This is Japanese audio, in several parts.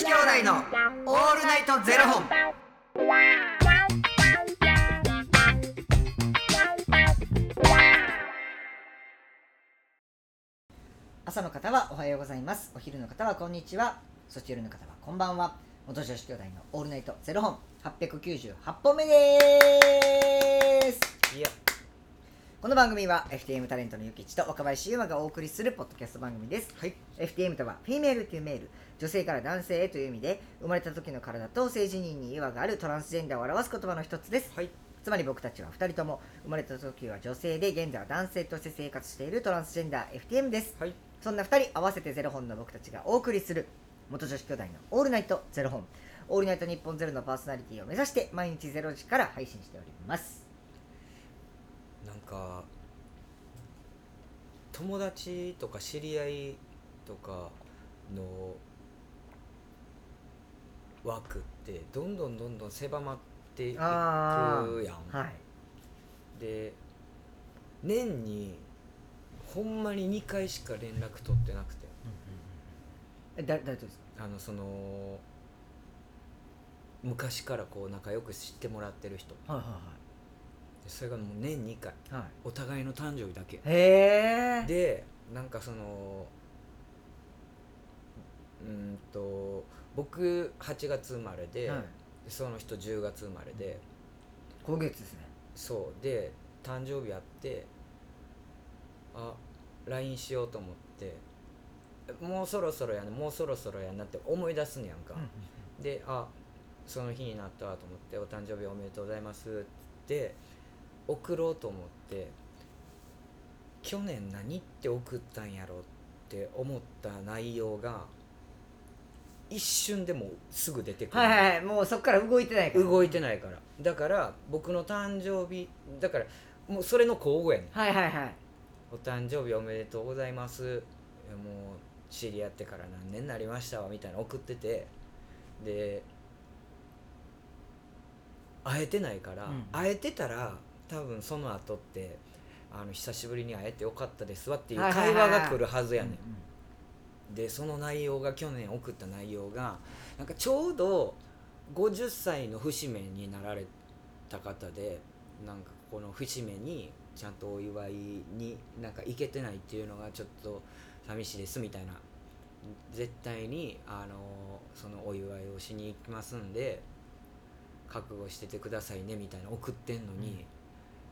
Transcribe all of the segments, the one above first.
子兄弟のオールナイトゼロ本。朝の方はおはようございます。お昼の方はこんにちは。そして夜の方はこんばんは。元女子兄弟のオールナイトゼロ本898本目です。いや、この番組は FTM タレントのゆきちと若林優馬がお送りするポッドキャスト番組です。はい。FTM とはフィメールというメール。女性から男性へという意味で生まれた時の体と性自認に違和がある。トランスジェンダーを表す言葉の一つです。はい。つまり僕たちは2人とも生まれた時は女性で現在は男性として生活している。トランスジェンダー FTM です。はい。そんな2人合わせてゼロ本の僕たちがお送りする元女子兄弟のオールナイトゼロ本。オールナイト日本ゼロのパーソナリティを目指して毎日ゼロ時から配信しておりますなんか。友達とか知り合いとかの。枠ってどんどんどんどん狭まっていくやん。あはいで年にほんまに2回しか連絡取ってなくてえ誰誰とですあのその昔からこう仲良く知ってもらってる人かはいはでそれがもう年2回。いはい。はお互いの誕生日だけ。いへえでなんかそのうーんと僕8月生まれで,、はい。でその人10月生まれで、今月ですね。そう。で誕生日あってあ LINE しようと思ってもうそろそろやなもうそろそろやなって思い出すんやんか、であその日になったわと思って「お誕生日おめでとうございます」って送ろうと思って去年何って送ったんやろって思った内容が一瞬でもうすぐ出てくる、はいはいはいもうそこから動いてないから。動いてないから。だから僕の誕生日だからもうそれの交互やねん。はいはいはい。お誕生日おめでとうございます。もう知り合ってから何年になりましたわみたいなの送ってて。で会えてないから、うん。会えてたら多分その後ってあの久しぶりに会えてよかったですわっていう会話が来るはずやねん、うんでその内容が去年送った内容がなんかちょうど50歳の節目になられた方でなんかこの節目にちゃんとお祝いになんか行けてないっていうのがちょっと寂しいですみたいな。絶対にあのそのお祝いをしに行きますんで覚悟しててくださいねみたいな送ってんのに、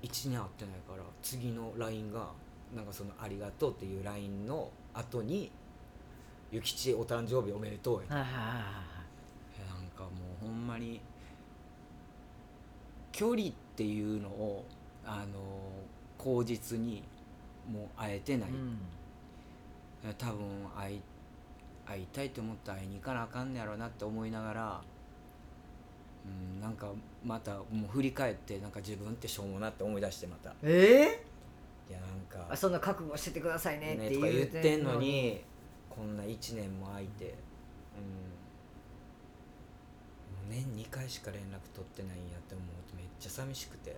1年会ってないから次の LINE がなんかその「ありがとう」っていう LINE の後に「ゆきちお誕生日おめでとう」やなんかもうほんまに距離っていうのをあの口実にもう会えてない、うん。多分会い会いたいと思って会いに行かなあかんねやろうなって思いながら、うん、なんかまたもう振り返ってなんか自分ってしょうもなって思い出してまた。いえやなんか。あそんな覚悟しててくださいねってねとか言ってんのにこんな1年も空いて、うん、もう年2回しか連絡取ってないんやって思うとめっちゃ寂しくて。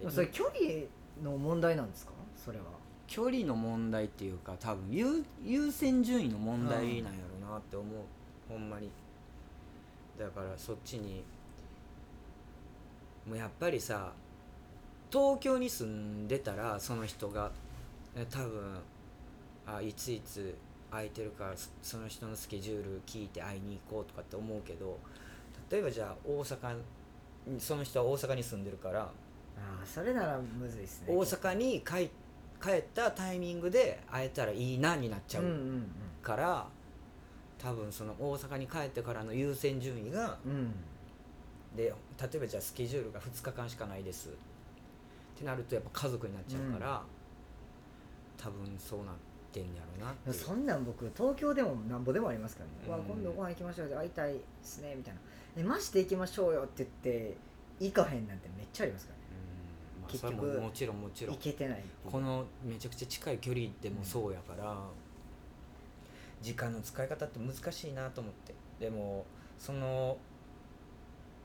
でもそれ距離の問題なんですか？それは。距離の問題っていうか多分優優先順位の問題なんやろなって思う、ほんまにだからそっちに。もうやっぱりさ東京に住んでたらその人がえ多分あいついつ空いてるからそその人のスケジュール聞いて会いに行こうとかって思うけど例えばじゃあ大阪にその人は大阪に住んでるからああそれならむずいですね。大阪に帰帰ったタイミングで会えたらいいなになっちゃうから、多分その大阪に帰ってからの優先順位がうん。うんで例えばじゃあスケジュールが2日間しかないです。ってなるとやっぱ家族になっちゃうから、多分そうなってんやろう。なそんなん僕東京でもなんぼでもありますからね、うん。わ今度ご飯行きましょう会いたいですねみたいな。えマジで行きましょうよって言って行かへんなんてめっちゃありますからね。うん。まあ、結局ももちろんもちろん。行けてないこのめちゃくちゃ近い距離でもそうやから、時間の使い方って難しいなと思って。でもその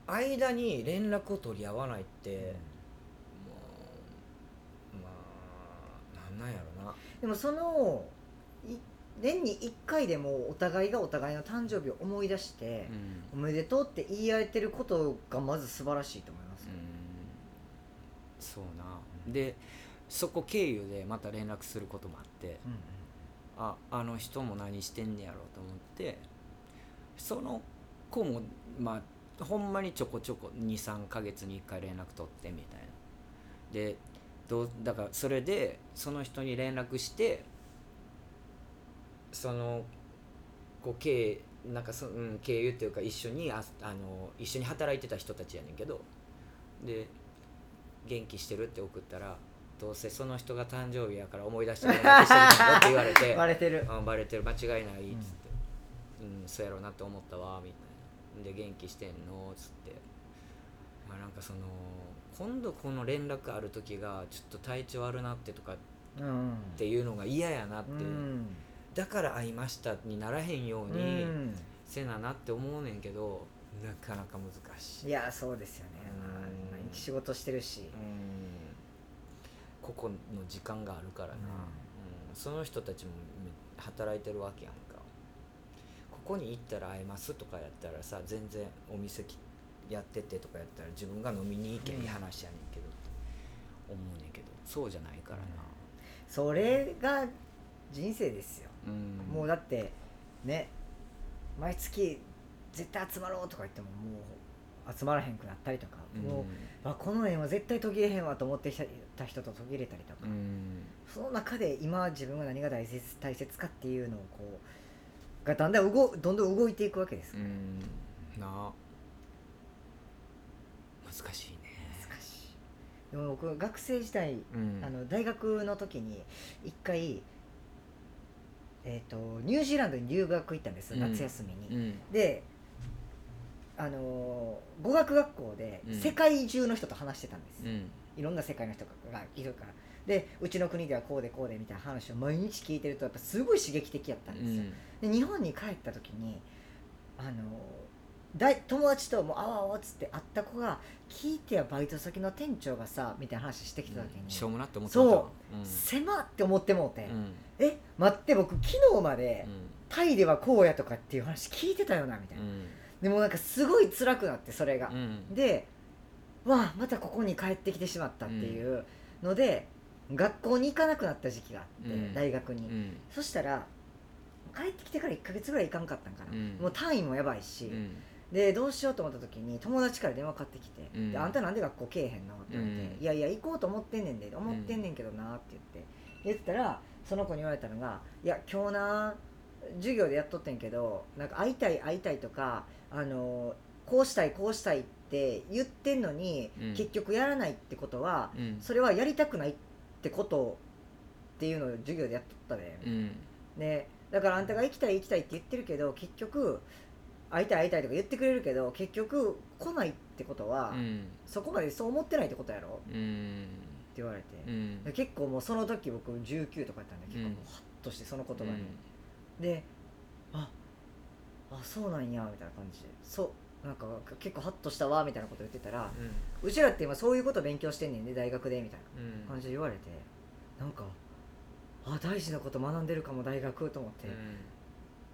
間に連絡を取り合わないって、もうまあなんなんやろな。でもそのい年に1回でもお互いがお互いの誕生日を思い出してう、ん。おめでとうって言い合えてることがまず素晴らしいと思います。よ、そうな。でそこ経由でまた連絡することもあって。うんああの人も何してんねやろうと思ってその子もまあほんまにちょこちょこ23ヶ月に1回連絡取ってみたいな。でどうだからそれでその人に連絡してそのこう経なんかそ、うん、経由っていうか一緒にああの一緒に働いてた人たちやねんけどで元気してるって送ったらどうせその人が誕生日やから思い出して連絡してるんだって言われて。バレてる。あバレてる。間違いないっつって。うん、そうやろうなって思ったわみたいな。で元気してんの？っつって。まあなんかその今度この連絡ある時がちょっと体調悪なってとかっうんていうのが嫌やなって、うん。だから会いましたにならへんよううにん。せななって思うねんけどなかなか難しい。いやそうですよね、まあうん。毎日仕事してるし。うん個々の時間があるからな、うん。うん。その人たちもめ働いてるわけやんか。ここに行ったら会えますとかやったらさ全然お店きやっててとかやったら自分が飲みに行けばいい話やねんけど、思うねんけど。そうじゃないからな、それが人生ですよ、うん。もうだってね毎月絶対集まろうとか言ってももう集まらへんくなったりとか、うん。もうあこの縁は絶対途切れへんわと思ってきた人と途切れたりとか、うん。その中で今自分が何が大切大切かっていうのをこうがだんだん動どんどん動いていくわけです、うん。な。あ難しいね。難しい。でも僕学生時代うん。あの大学の時に一回、えー、とニュージーランドに留学行ったんです、うん。夏休みに。うん。であのー語学学校でうん。世界中の人と話してたんです、うん。いろんな世界の人がいるから。でうちの国ではこうでこうでみたいな話を毎日聞いてるとやっぱすごい刺激的やったんうですよ、ん。で日本に帰った時にあのー大友達ともう「あわあわ」っつって会った子が「聞いてやバイト先の店長がさ」みたいな話してきた時に、しょうもなって思ってそう。うん。狭って思ってもうて、うん。え待って僕昨日までうん。タイではこうやとかっていう話聞いてたよなみたいな、でもなんかすごい辛くなってそれが。う、ん。でわあまたここに帰ってきてしまったっていうので、学校に行かなくなった時期があって、うん。大学に、うん。そしたら帰ってきてから1ヶ月ぐらい行かんかったんかな、うん。もう単位もやばいし、うん。でどうしようと思った時に友達から電話かかってきて「うん。であんたなんで学校来えへんの?」って言われて「うん。いやいや行こうと思ってんねんで思ってんねんけどな」って言って言ったらその子に言われたのが「いや今日な授業でやっとってんけどなんか会いたい会いたいとかあのこうしたいこうしたいって言ってんのに、うん。結局やらないってことはうん。それはやりたくないってことっていうのを授業でやっとったで、うん。でだからあんたが行きたい行きたいって言ってるけど結局会いたい会いたいとか言ってくれるけど結局来ないってことは、うん。そこまでそう思ってないってことやろ？ってうん言われて、うん。で結構もうその時僕19とかやったんで結構もうハッとしてその言葉に、でああそうなんやみたいな感じで。そうなんか結構ハッとしたわみたいなこと言ってたらうちらって今そういうこと勉強してんねんね大学でみたいなうん感じで言われてなんかあ大事なこと学んでるかも大学と思って、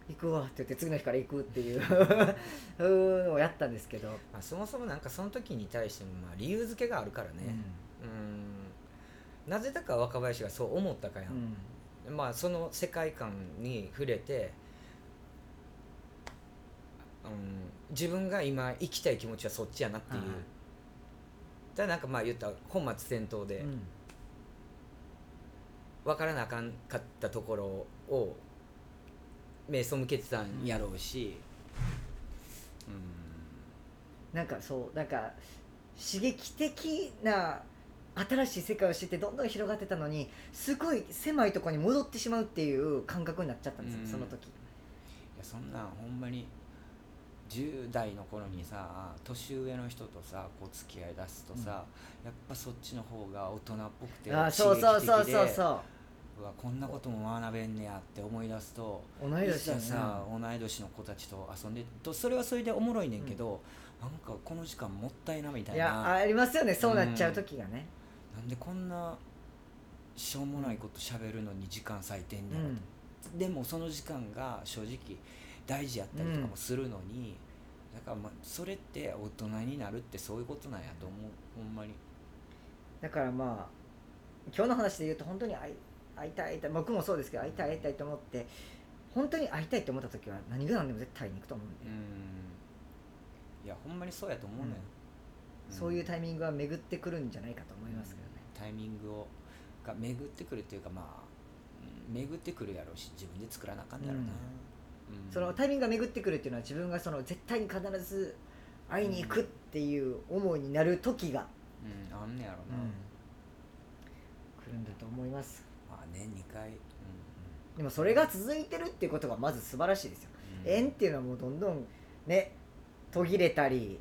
行くわって言って次の日から行くっていう うんのをやったんですけど、まあ、そもそもなんかその時に対してもまあ理由付けがあるからね。うん。なぜだか若林がそう思ったかやうんん、まあその世界観に触れて、うん、自分が今生きたい気持ちはそっちやなっていう、はいだなんかまあ言ったら本末転倒でうん。分からなあかんかったところを目背けてたんやろうし、うん。なんかそうなんか刺激的な新しい世界を知ってどんどん広がってたのにすごい狭いところに戻ってしまうっていう感覚になっちゃったんですよ、うん。その時。いやそんなんほんまに10代の頃にさ年上の人とさこう付き合い出すとさ、やっぱそっちの方が大人っぽくてあそうそうそうそう。うそうわこんなことも学べんねやって思い出すとう同い年ね。ざさ同い年の子たちと遊んでとそれはそれでおもろいねんけど、なんかこの時間もったいなみたいいなやありますよねそうなっちゃう時がね、なんでこんなしょうもないこと喋るのに時間割いてんうんねやろと、でもその時間が正直大事やったりとかもするのに、だからまあそれって大人になるってそういうことなんやと思うほんまに。だからまあ今日の話で言うと本当に会い会いたい会いたい僕もそうですけど会いたい会いたいと思って本当に会いたいと思った時は何が何でも絶対に行くと思うんで、うん。いやほんまにそうやと思うね、んそういうタイミングは巡ってくるんじゃないかと思いますけどね、タイミングをが巡ってくるっていうかまあうん巡ってくるやろうし自分で作らなあかんだろうな、うん。そのタイミングが巡ってくるっていうのは自分がその絶対に必ず会いに行くっていう思いになる時が、うん。あんねやろな、来るんだと思います。まあ年2回、うん。でもそれが続いてるっていうことがまず素晴らしいですよ、うん。縁っていうのはもうどんどんね途切れたり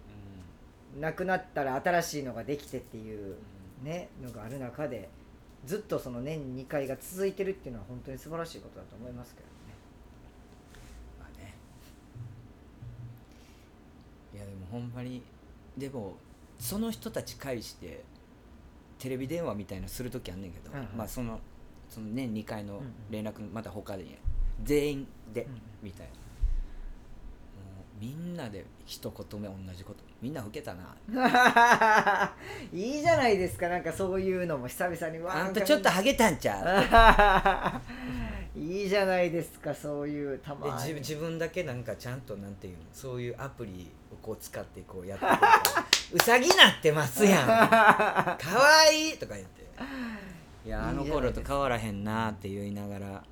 なくなったら新しいのができてっていううんねのがある中でずっとその年2回が続いてるっていうのは本当に素晴らしいことだと思いますけどね。まあね。いやでもほんまにでもその人たち介してテレビ電話みたいなのする時あんねんけど、はいはいまあそのその年2回のうんうん。連絡また他で、全員で、うんうん。みたいなみんなで一言目同じこと。みんな老けたな。いいじゃないですか。なんかそういうのも久々に。わーあんたちょっとハゲたんちゃう？いいじゃないですか。そういうたでまに。自自分だけなんかちゃんとなんていうの？そういうアプリをこう使ってこうやって うさぎなってますやん。かわいいとか言って。いやあの頃と変わらへんなって言いながら。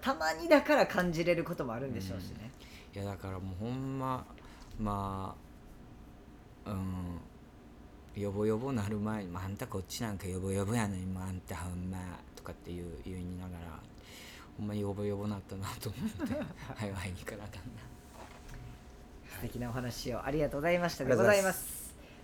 たまにだから感じれることもあるんでしょうしね、いやだからもうほんままあうんよぼよぼなる前に、まあ、あんたこっちなんかよぼよぼやのにあんたほんまとかっていう言いながらほんまよぼよぼなったなと思って はいはいに行かなあかんな。素敵なお話をありがとうございましたでございますす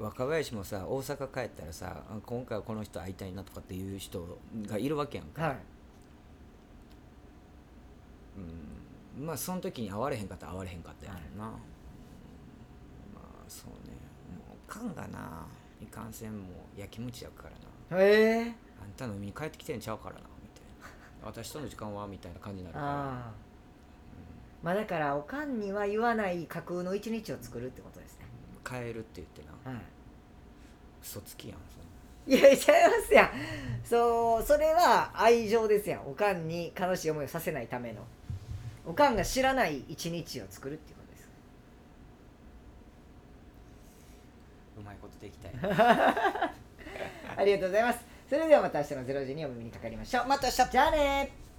若林もさ大阪帰ったらさあ今回はこの人会いたいなとかっていう人がいるわけやんか、はい。うん。まあその時に会われへんかったら会われへんかったやんな、うんまあそうね。もうかんがな。いかんせんもうやきもちやからな。へえ。あんた飲みに帰ってきてんちゃうからなみたいな。私との時間はみたいな感じになるから。ああまあだからおかんには言わない架空の一日を作るってことですね帰るって言ってなはい嘘つきやんそんいや、ちゃいますやん。そう、それは愛情ですやん。おかんに悲しい思いをさせないための。おかんが知らない一日を作るっていうことです。うまいことできたい ありがとうございます。それではまた明日の0時にお耳にかかりましょう。また明日じゃあねー